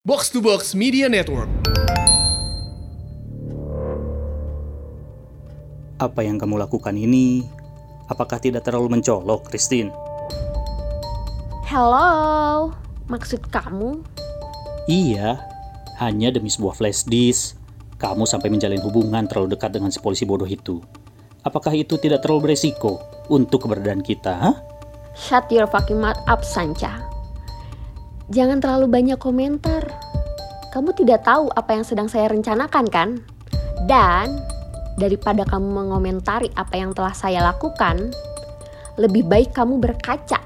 Box to Box Media Network. Apa yang kamu lakukan ini, apakah tidak terlalu mencolok, Christine? Hello, maksud kamu? Iya, hanya demi sebuah flash disk, kamu sampai menjalin hubungan terlalu dekat dengan si polisi bodoh itu. Apakah itu tidak terlalu beresiko untuk keberadaan kita, ha? Shut your fucking mouth up, Sancha. Jangan terlalu banyak komentar. Kamu tidak tahu apa yang sedang saya rencanakan, kan? Dan daripada kamu mengomentari apa yang telah saya lakukan, lebih baik kamu berkaca.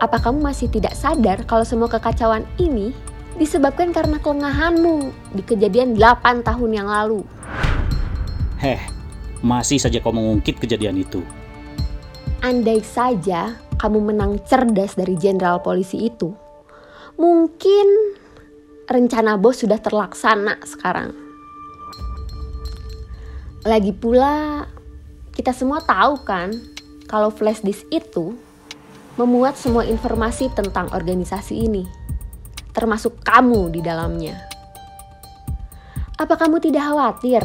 Apa kamu masih tidak sadar kalau semua kekacauan ini disebabkan karena kelengahanmu di kejadian 8 tahun yang lalu? Heh, masih saja kau mengungkit kejadian itu. Andai saja kamu menang cerdas dari jenderal polisi itu, mungkin rencana bos sudah terlaksana sekarang. Lagi pula, kita semua tahu kan kalau flash disk itu memuat semua informasi tentang organisasi ini, termasuk kamu di dalamnya. Apa kamu tidak khawatir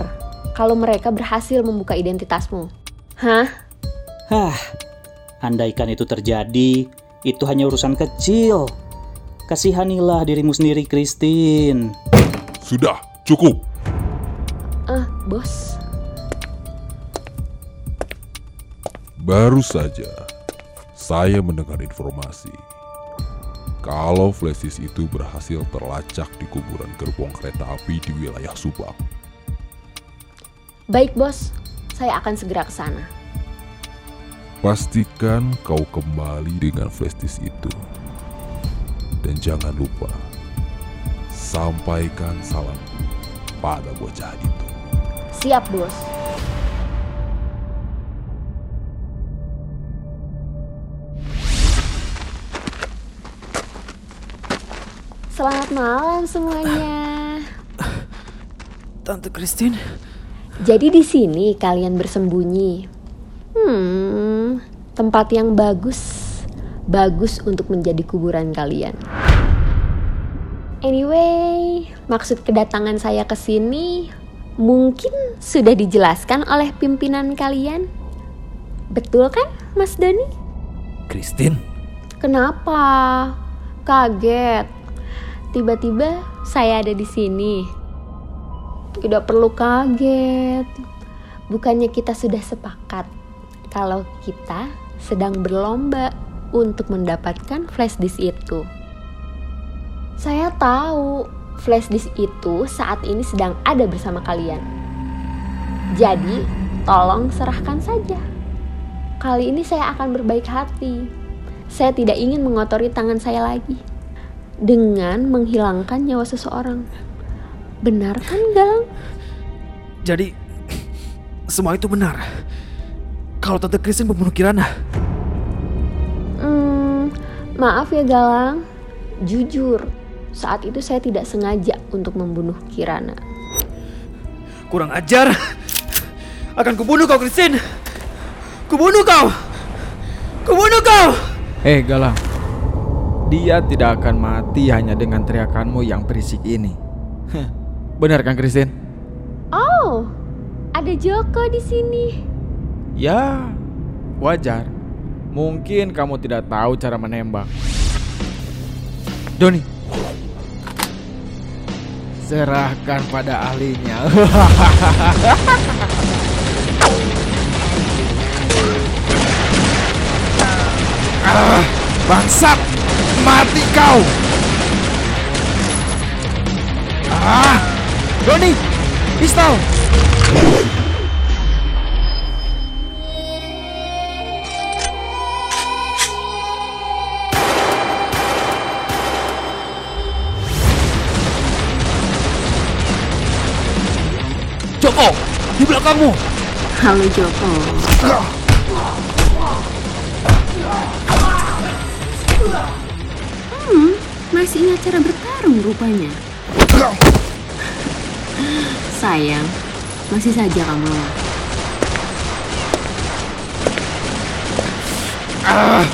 kalau mereka berhasil membuka identitasmu? Hah? Hah, andaikan itu terjadi, itu hanya urusan kecil. Kasihanilah dirimu sendiri, Christine. Sudah, cukup. Eh, bos. Baru saja saya mendengar informasi kalau flash disk itu berhasil terlacak di kuburan gerbong kereta api di wilayah Subang. Baik, bos. Saya akan segera ke sana. Pastikan kau kembali dengan flash disk itu. Dan jangan lupa, sampaikan salam pada bocah itu. Siap, bos. Selamat malam semuanya. Tante Christine, Jadi di sini kalian bersembunyi. Hmm, tempat yang bagus. Bagus untuk menjadi kuburan kalian. Anyway, maksud kedatangan saya ke sini mungkin sudah dijelaskan oleh pimpinan kalian. Betul kan, Mas Dani? Christine, Kenapa? Kaget. Tiba-tiba saya ada di sini. Tidak perlu kaget. Bukannya kita sudah sepakat kalau kita sedang berlomba untuk mendapatkan flash disk itu. Saya tahu flash disk itu saat ini sedang ada bersama kalian. Jadi, tolong serahkan saja. Kali ini saya akan berbaik hati. Saya tidak ingin mengotori tangan saya lagi dengan menghilangkan nyawa seseorang. Benar kan, Galang? jadi semua itu benar. Kalau Tante Christine membunuh Kirana, maaf ya, Galang. Jujur, saat itu saya tidak sengaja untuk membunuh Kirana. kurang ajar. Akan kubunuh kau, Christine. Kubunuh kau. Kubunuh kau. Hei Galang, dia tidak akan mati hanya dengan teriakanmu yang berisik ini. Benar kan Christine? Oh, ada Joko di sini. Ya, wajar. Mungkin kamu tidak tahu cara menembak. Doni, serahkan pada ahlinya. ah, bangsat, mati kau. Ah, Doni, pistol. kamu? Halo Joko. Hmm, masih ingat cara bertarung rupanya. Sayang, masih saja kamu. Ah.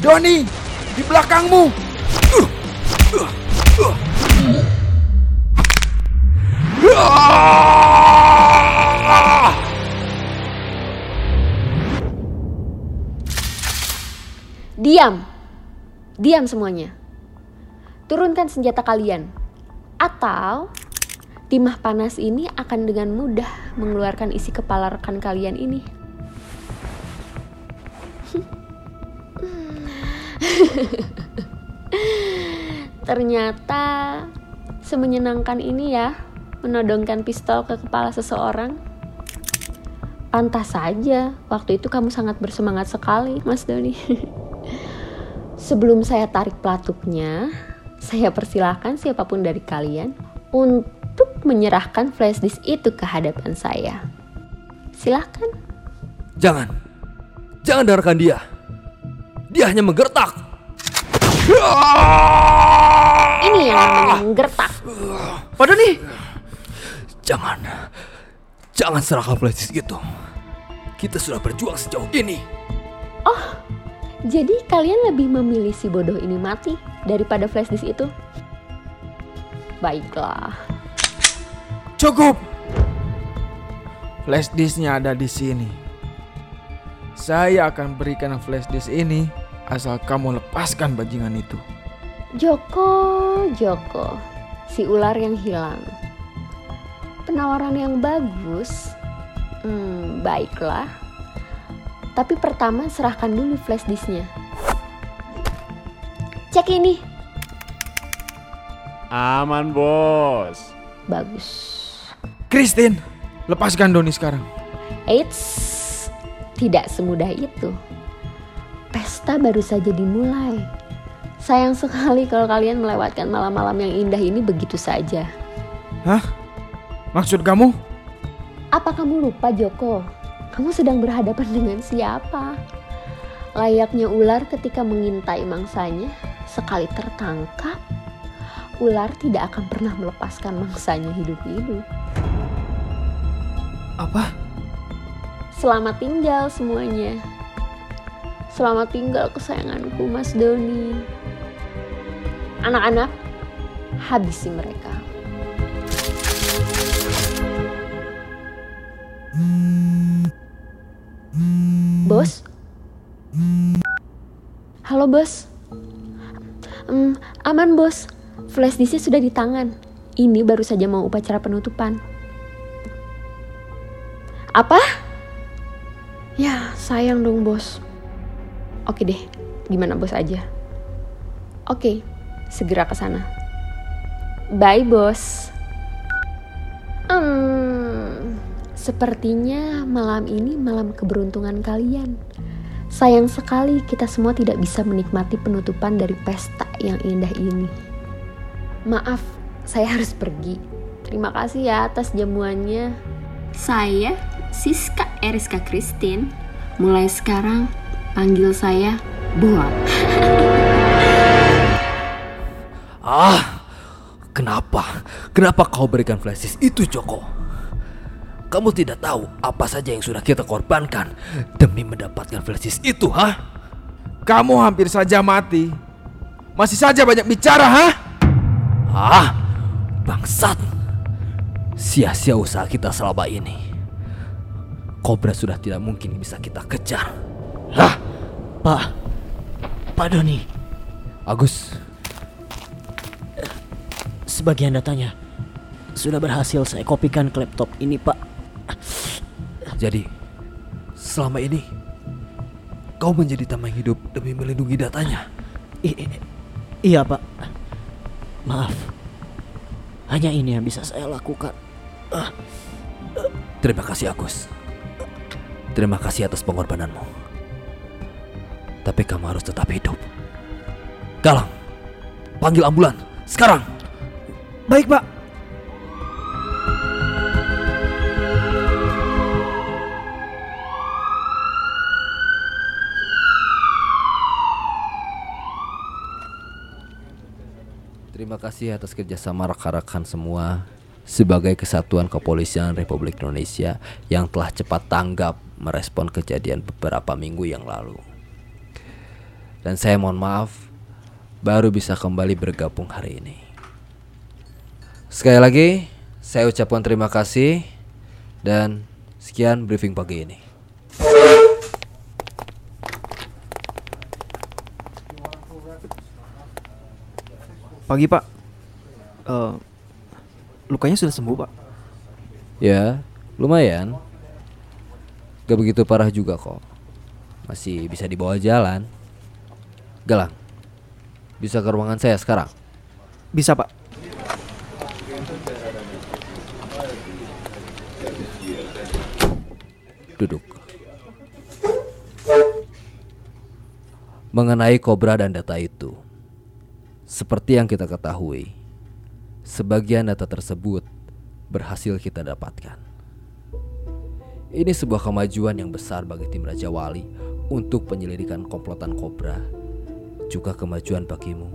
Doni, di belakangmu. Uh. Uh. Uh. Ah! Diam semuanya. Turunkan senjata kalian. Atau timah panas ini akan dengan mudah mengeluarkan isi kepala rekan kalian ini. Ternyata semenyenangkan ini ya menodongkan pistol ke kepala seseorang. Pantas saja, waktu itu kamu sangat bersemangat sekali, Mas Doni. Sebelum saya tarik pelatuknya, saya persilahkan siapa pun dari kalian untuk menyerahkan flash disk itu ke hadapan saya. Silahkan. Jangan. Jangan dengarkan dia. Dia hanya menggertak. Ini yang menggertak. Pak Doni, Jangan. Jangan serahkan flash disk itu. Kita sudah berjuang sejauh ini. Jadi kalian lebih memilih si bodoh ini mati daripada flash disk itu? Baiklah. Cukup. Flash disknya ada di sini. Saya akan berikan flash disk ini asal kamu lepaskan bajingan itu. Joko, Joko, si ular yang hilang. Penawaran yang bagus. Hmm, baiklah. Tapi pertama serahkan dulu flash disknya. Cek ini. Aman bos. Bagus. Christine, lepaskan Doni sekarang. Eits, tidak semudah itu. Pesta baru saja dimulai. Sayang sekali kalau kalian melewatkan malam-malam yang indah ini begitu saja. Hah? Maksud kamu? Apa kamu lupa Joko? Kamu sedang berhadapan dengan siapa? Layaknya ular ketika mengintai mangsanya, sekali tertangkap, ular tidak akan pernah melepaskan mangsanya hidup-hidup. Apa? Selamat tinggal semuanya. Selamat tinggal kesayanganku Mas Doni. Anak-anak, habisi mereka. Bos. Hmm, aman bos. Flash disknya sudah di tangan. Ini baru saja mau upacara penutupan. Apa? Ya, sayang dong bos. Oke deh, gimana bos aja? Oke, segera ke sana. Bye bos. Hmm, sepertinya malam ini malam keberuntungan kalian. Sayang sekali kita semua tidak bisa menikmati penutupan dari pesta yang indah ini. Maaf, saya harus pergi. Terima kasih ya atas jamuannya. Saya Siska Eriska Christine. Mulai sekarang panggil saya Boa. Ah, kenapa? Kenapa kau berikan flash disk itu, Joko? Kamu tidak tahu apa saja yang sudah kita korbankan demi mendapatkan flash disk itu, ha? Kamu hampir saja mati. Masih saja banyak bicara, hah? Ah, bangsat. Sia-sia usaha kita selama ini. Kobra sudah tidak mungkin bisa kita kejar. Lah, Pak, Pak Doni, Agus, sebagian datanya sudah berhasil saya kopikan ke laptop ini, Pak. Jadi selama ini kau menjadi tameng hidup demi melindungi datanya. I- i- iya, Pak. Maaf. Hanya ini yang bisa saya lakukan. Terima kasih Agus. Terima kasih atas pengorbananmu. Tapi kamu harus tetap hidup. Galang, panggil ambulan sekarang. baik pak. Terima kasih atas kerjasama rekan-rekan semua sebagai kesatuan kepolisian Republik Indonesia yang telah cepat tanggap merespon kejadian beberapa minggu yang lalu. Dan saya mohon maaf baru bisa kembali bergabung hari ini. Sekali lagi saya ucapkan terima kasih dan sekian briefing pagi ini. Pagi pak. Eh, lukanya sudah sembuh pak. Ya, lumayan. Gak begitu parah juga kok. Masih bisa dibawa jalan. Galang, bisa ke ruangan saya sekarang? Bisa pak. Duduk. Mengenai kobra dan data itu, seperti yang kita ketahui, sebagian data tersebut berhasil kita dapatkan. Ini sebuah kemajuan yang besar bagi tim Raja Wali untuk penyelidikan komplotan kobra, juga kemajuan bagimu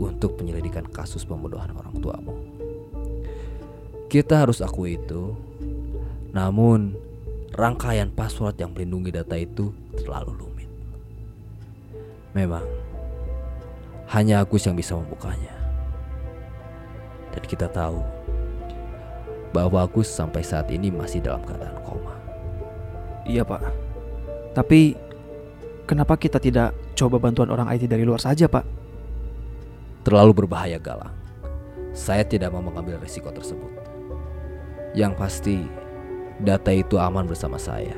untuk penyelidikan kasus pembunuhan orang tuamu. Kita harus akui itu, namun rangkaian password yang melindungi data itu terlalu rumit. Memang hanya Agus yang bisa membukanya. Dan kita tahu bahwa Agus sampai saat ini masih dalam keadaan koma. Iya pak. Tapi kenapa kita tidak coba bantuan orang IT dari luar saja pak? Terlalu berbahaya Galang. Saya tidak mau mengambil risiko tersebut. Yang pasti data itu aman bersama saya.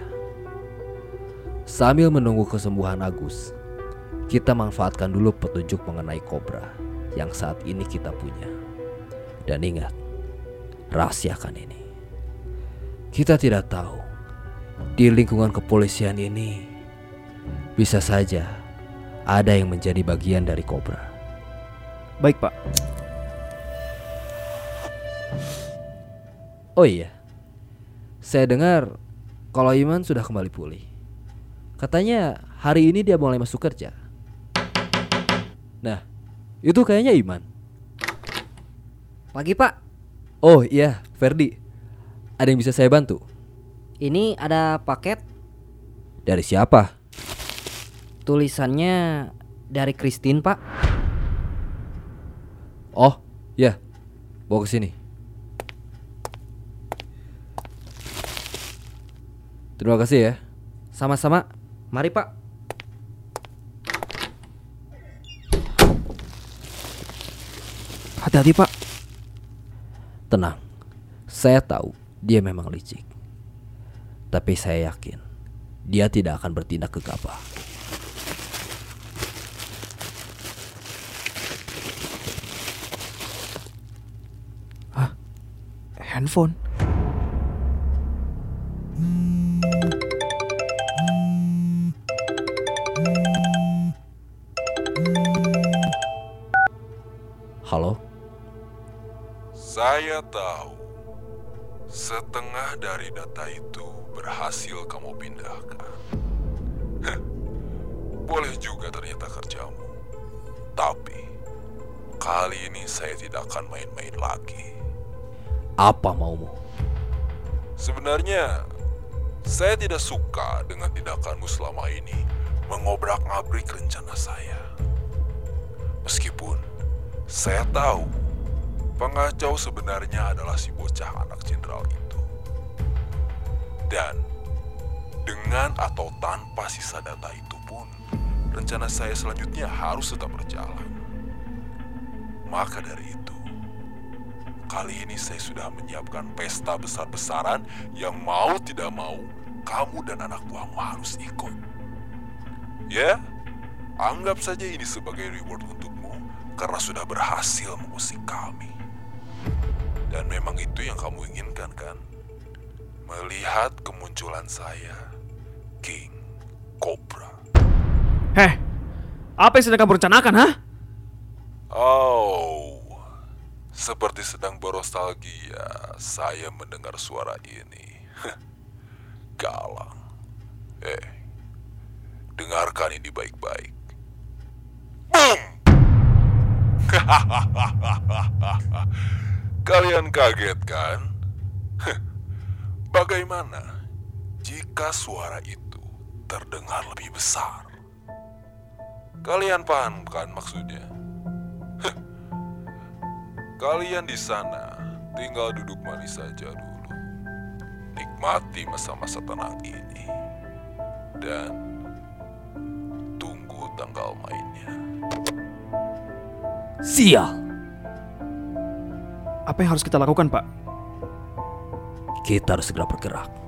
Sambil menunggu kesembuhan Agus, kita manfaatkan dulu petunjuk mengenai kobra yang saat ini kita punya. Dan ingat, rahasiakan ini. Kita tidak tahu di lingkungan kepolisian ini bisa saja ada yang menjadi bagian dari kobra. Baik pak. Oh iya, saya dengar kalau Iman sudah kembali pulih. Katanya hari ini dia mulai masuk kerja. Nah, itu kayaknya Iman. Pagi pak, Oh iya, Ferdi. Ada yang bisa saya bantu? ini ada paket Dari siapa? tulisannya dari Christine pak. Oh, ya. Bawa ke sini. Terima kasih ya. Sama-sama, mari pak. Hati-hati pak. Tenang. Saya tahu dia memang licik. Tapi saya yakin dia tidak akan bertindak gegabah. Handphone. Halo? Saya tahu setengah dari data itu berhasil kamu pindahkan. Boleh juga ternyata kerjamu. Tapi kali ini saya tidak akan main-main lagi. Apa maumu? Sebenarnya saya tidak suka dengan tindakanmu selama ini mengobrak-ngabrik rencana saya. Meskipun saya tahu pengacau sebenarnya adalah si bocah anak jenderal itu. Dan dengan atau tanpa sisa data itu pun, rencana saya selanjutnya harus tetap berjalan. Maka dari itu, kali ini saya sudah menyiapkan pesta besar-besaran yang mau tidak mau kamu dan anak buahmu harus ikut. Ya, anggap saja ini sebagai reward untukmu karena sudah berhasil mengusik kami. Dan memang itu yang kamu inginkan kan? Melihat kemunculan saya, King Cobra. Heh, apa yang sedang kamu rencanakan, hah? Oh, seperti sedang bernostalgia, saya mendengar suara ini. Galang. Eh, dengarkan ini baik-baik. Boom! Kalian kaget kan? Bagaimana jika suara itu terdengar lebih besar? Kalian paham kan maksudnya? Kalian di sana tinggal duduk manis saja dulu. Nikmati masa-masa tenang ini. Dan tunggu tanggal mainnya. Sial! Apa yang harus kita lakukan, Pak? Kita harus segera bergerak.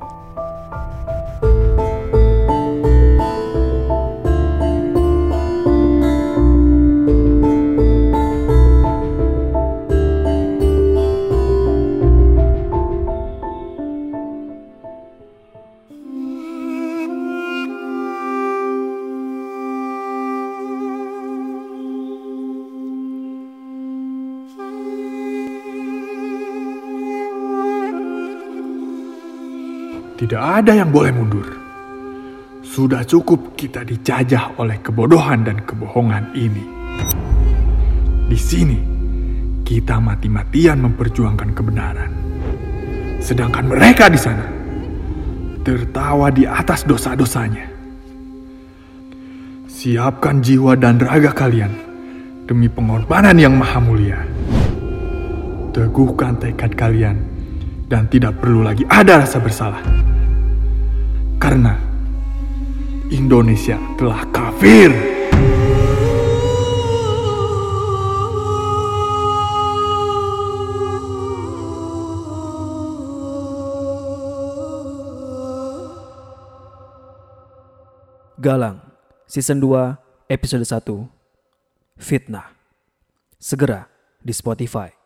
Tidak ada yang boleh mundur. Sudah cukup kita dijajah oleh kebodohan dan kebohongan ini. Di sini, kita mati-matian memperjuangkan kebenaran. Sedangkan mereka di sana tertawa di atas dosa-dosanya. Siapkan jiwa dan raga kalian demi pengorbanan yang maha mulia. Teguhkan tekad kalian dan tidak perlu lagi ada rasa bersalah. Karena Indonesia telah kafir. Galang, Season 2, Episode 1, Fitnah. Segera di Spotify.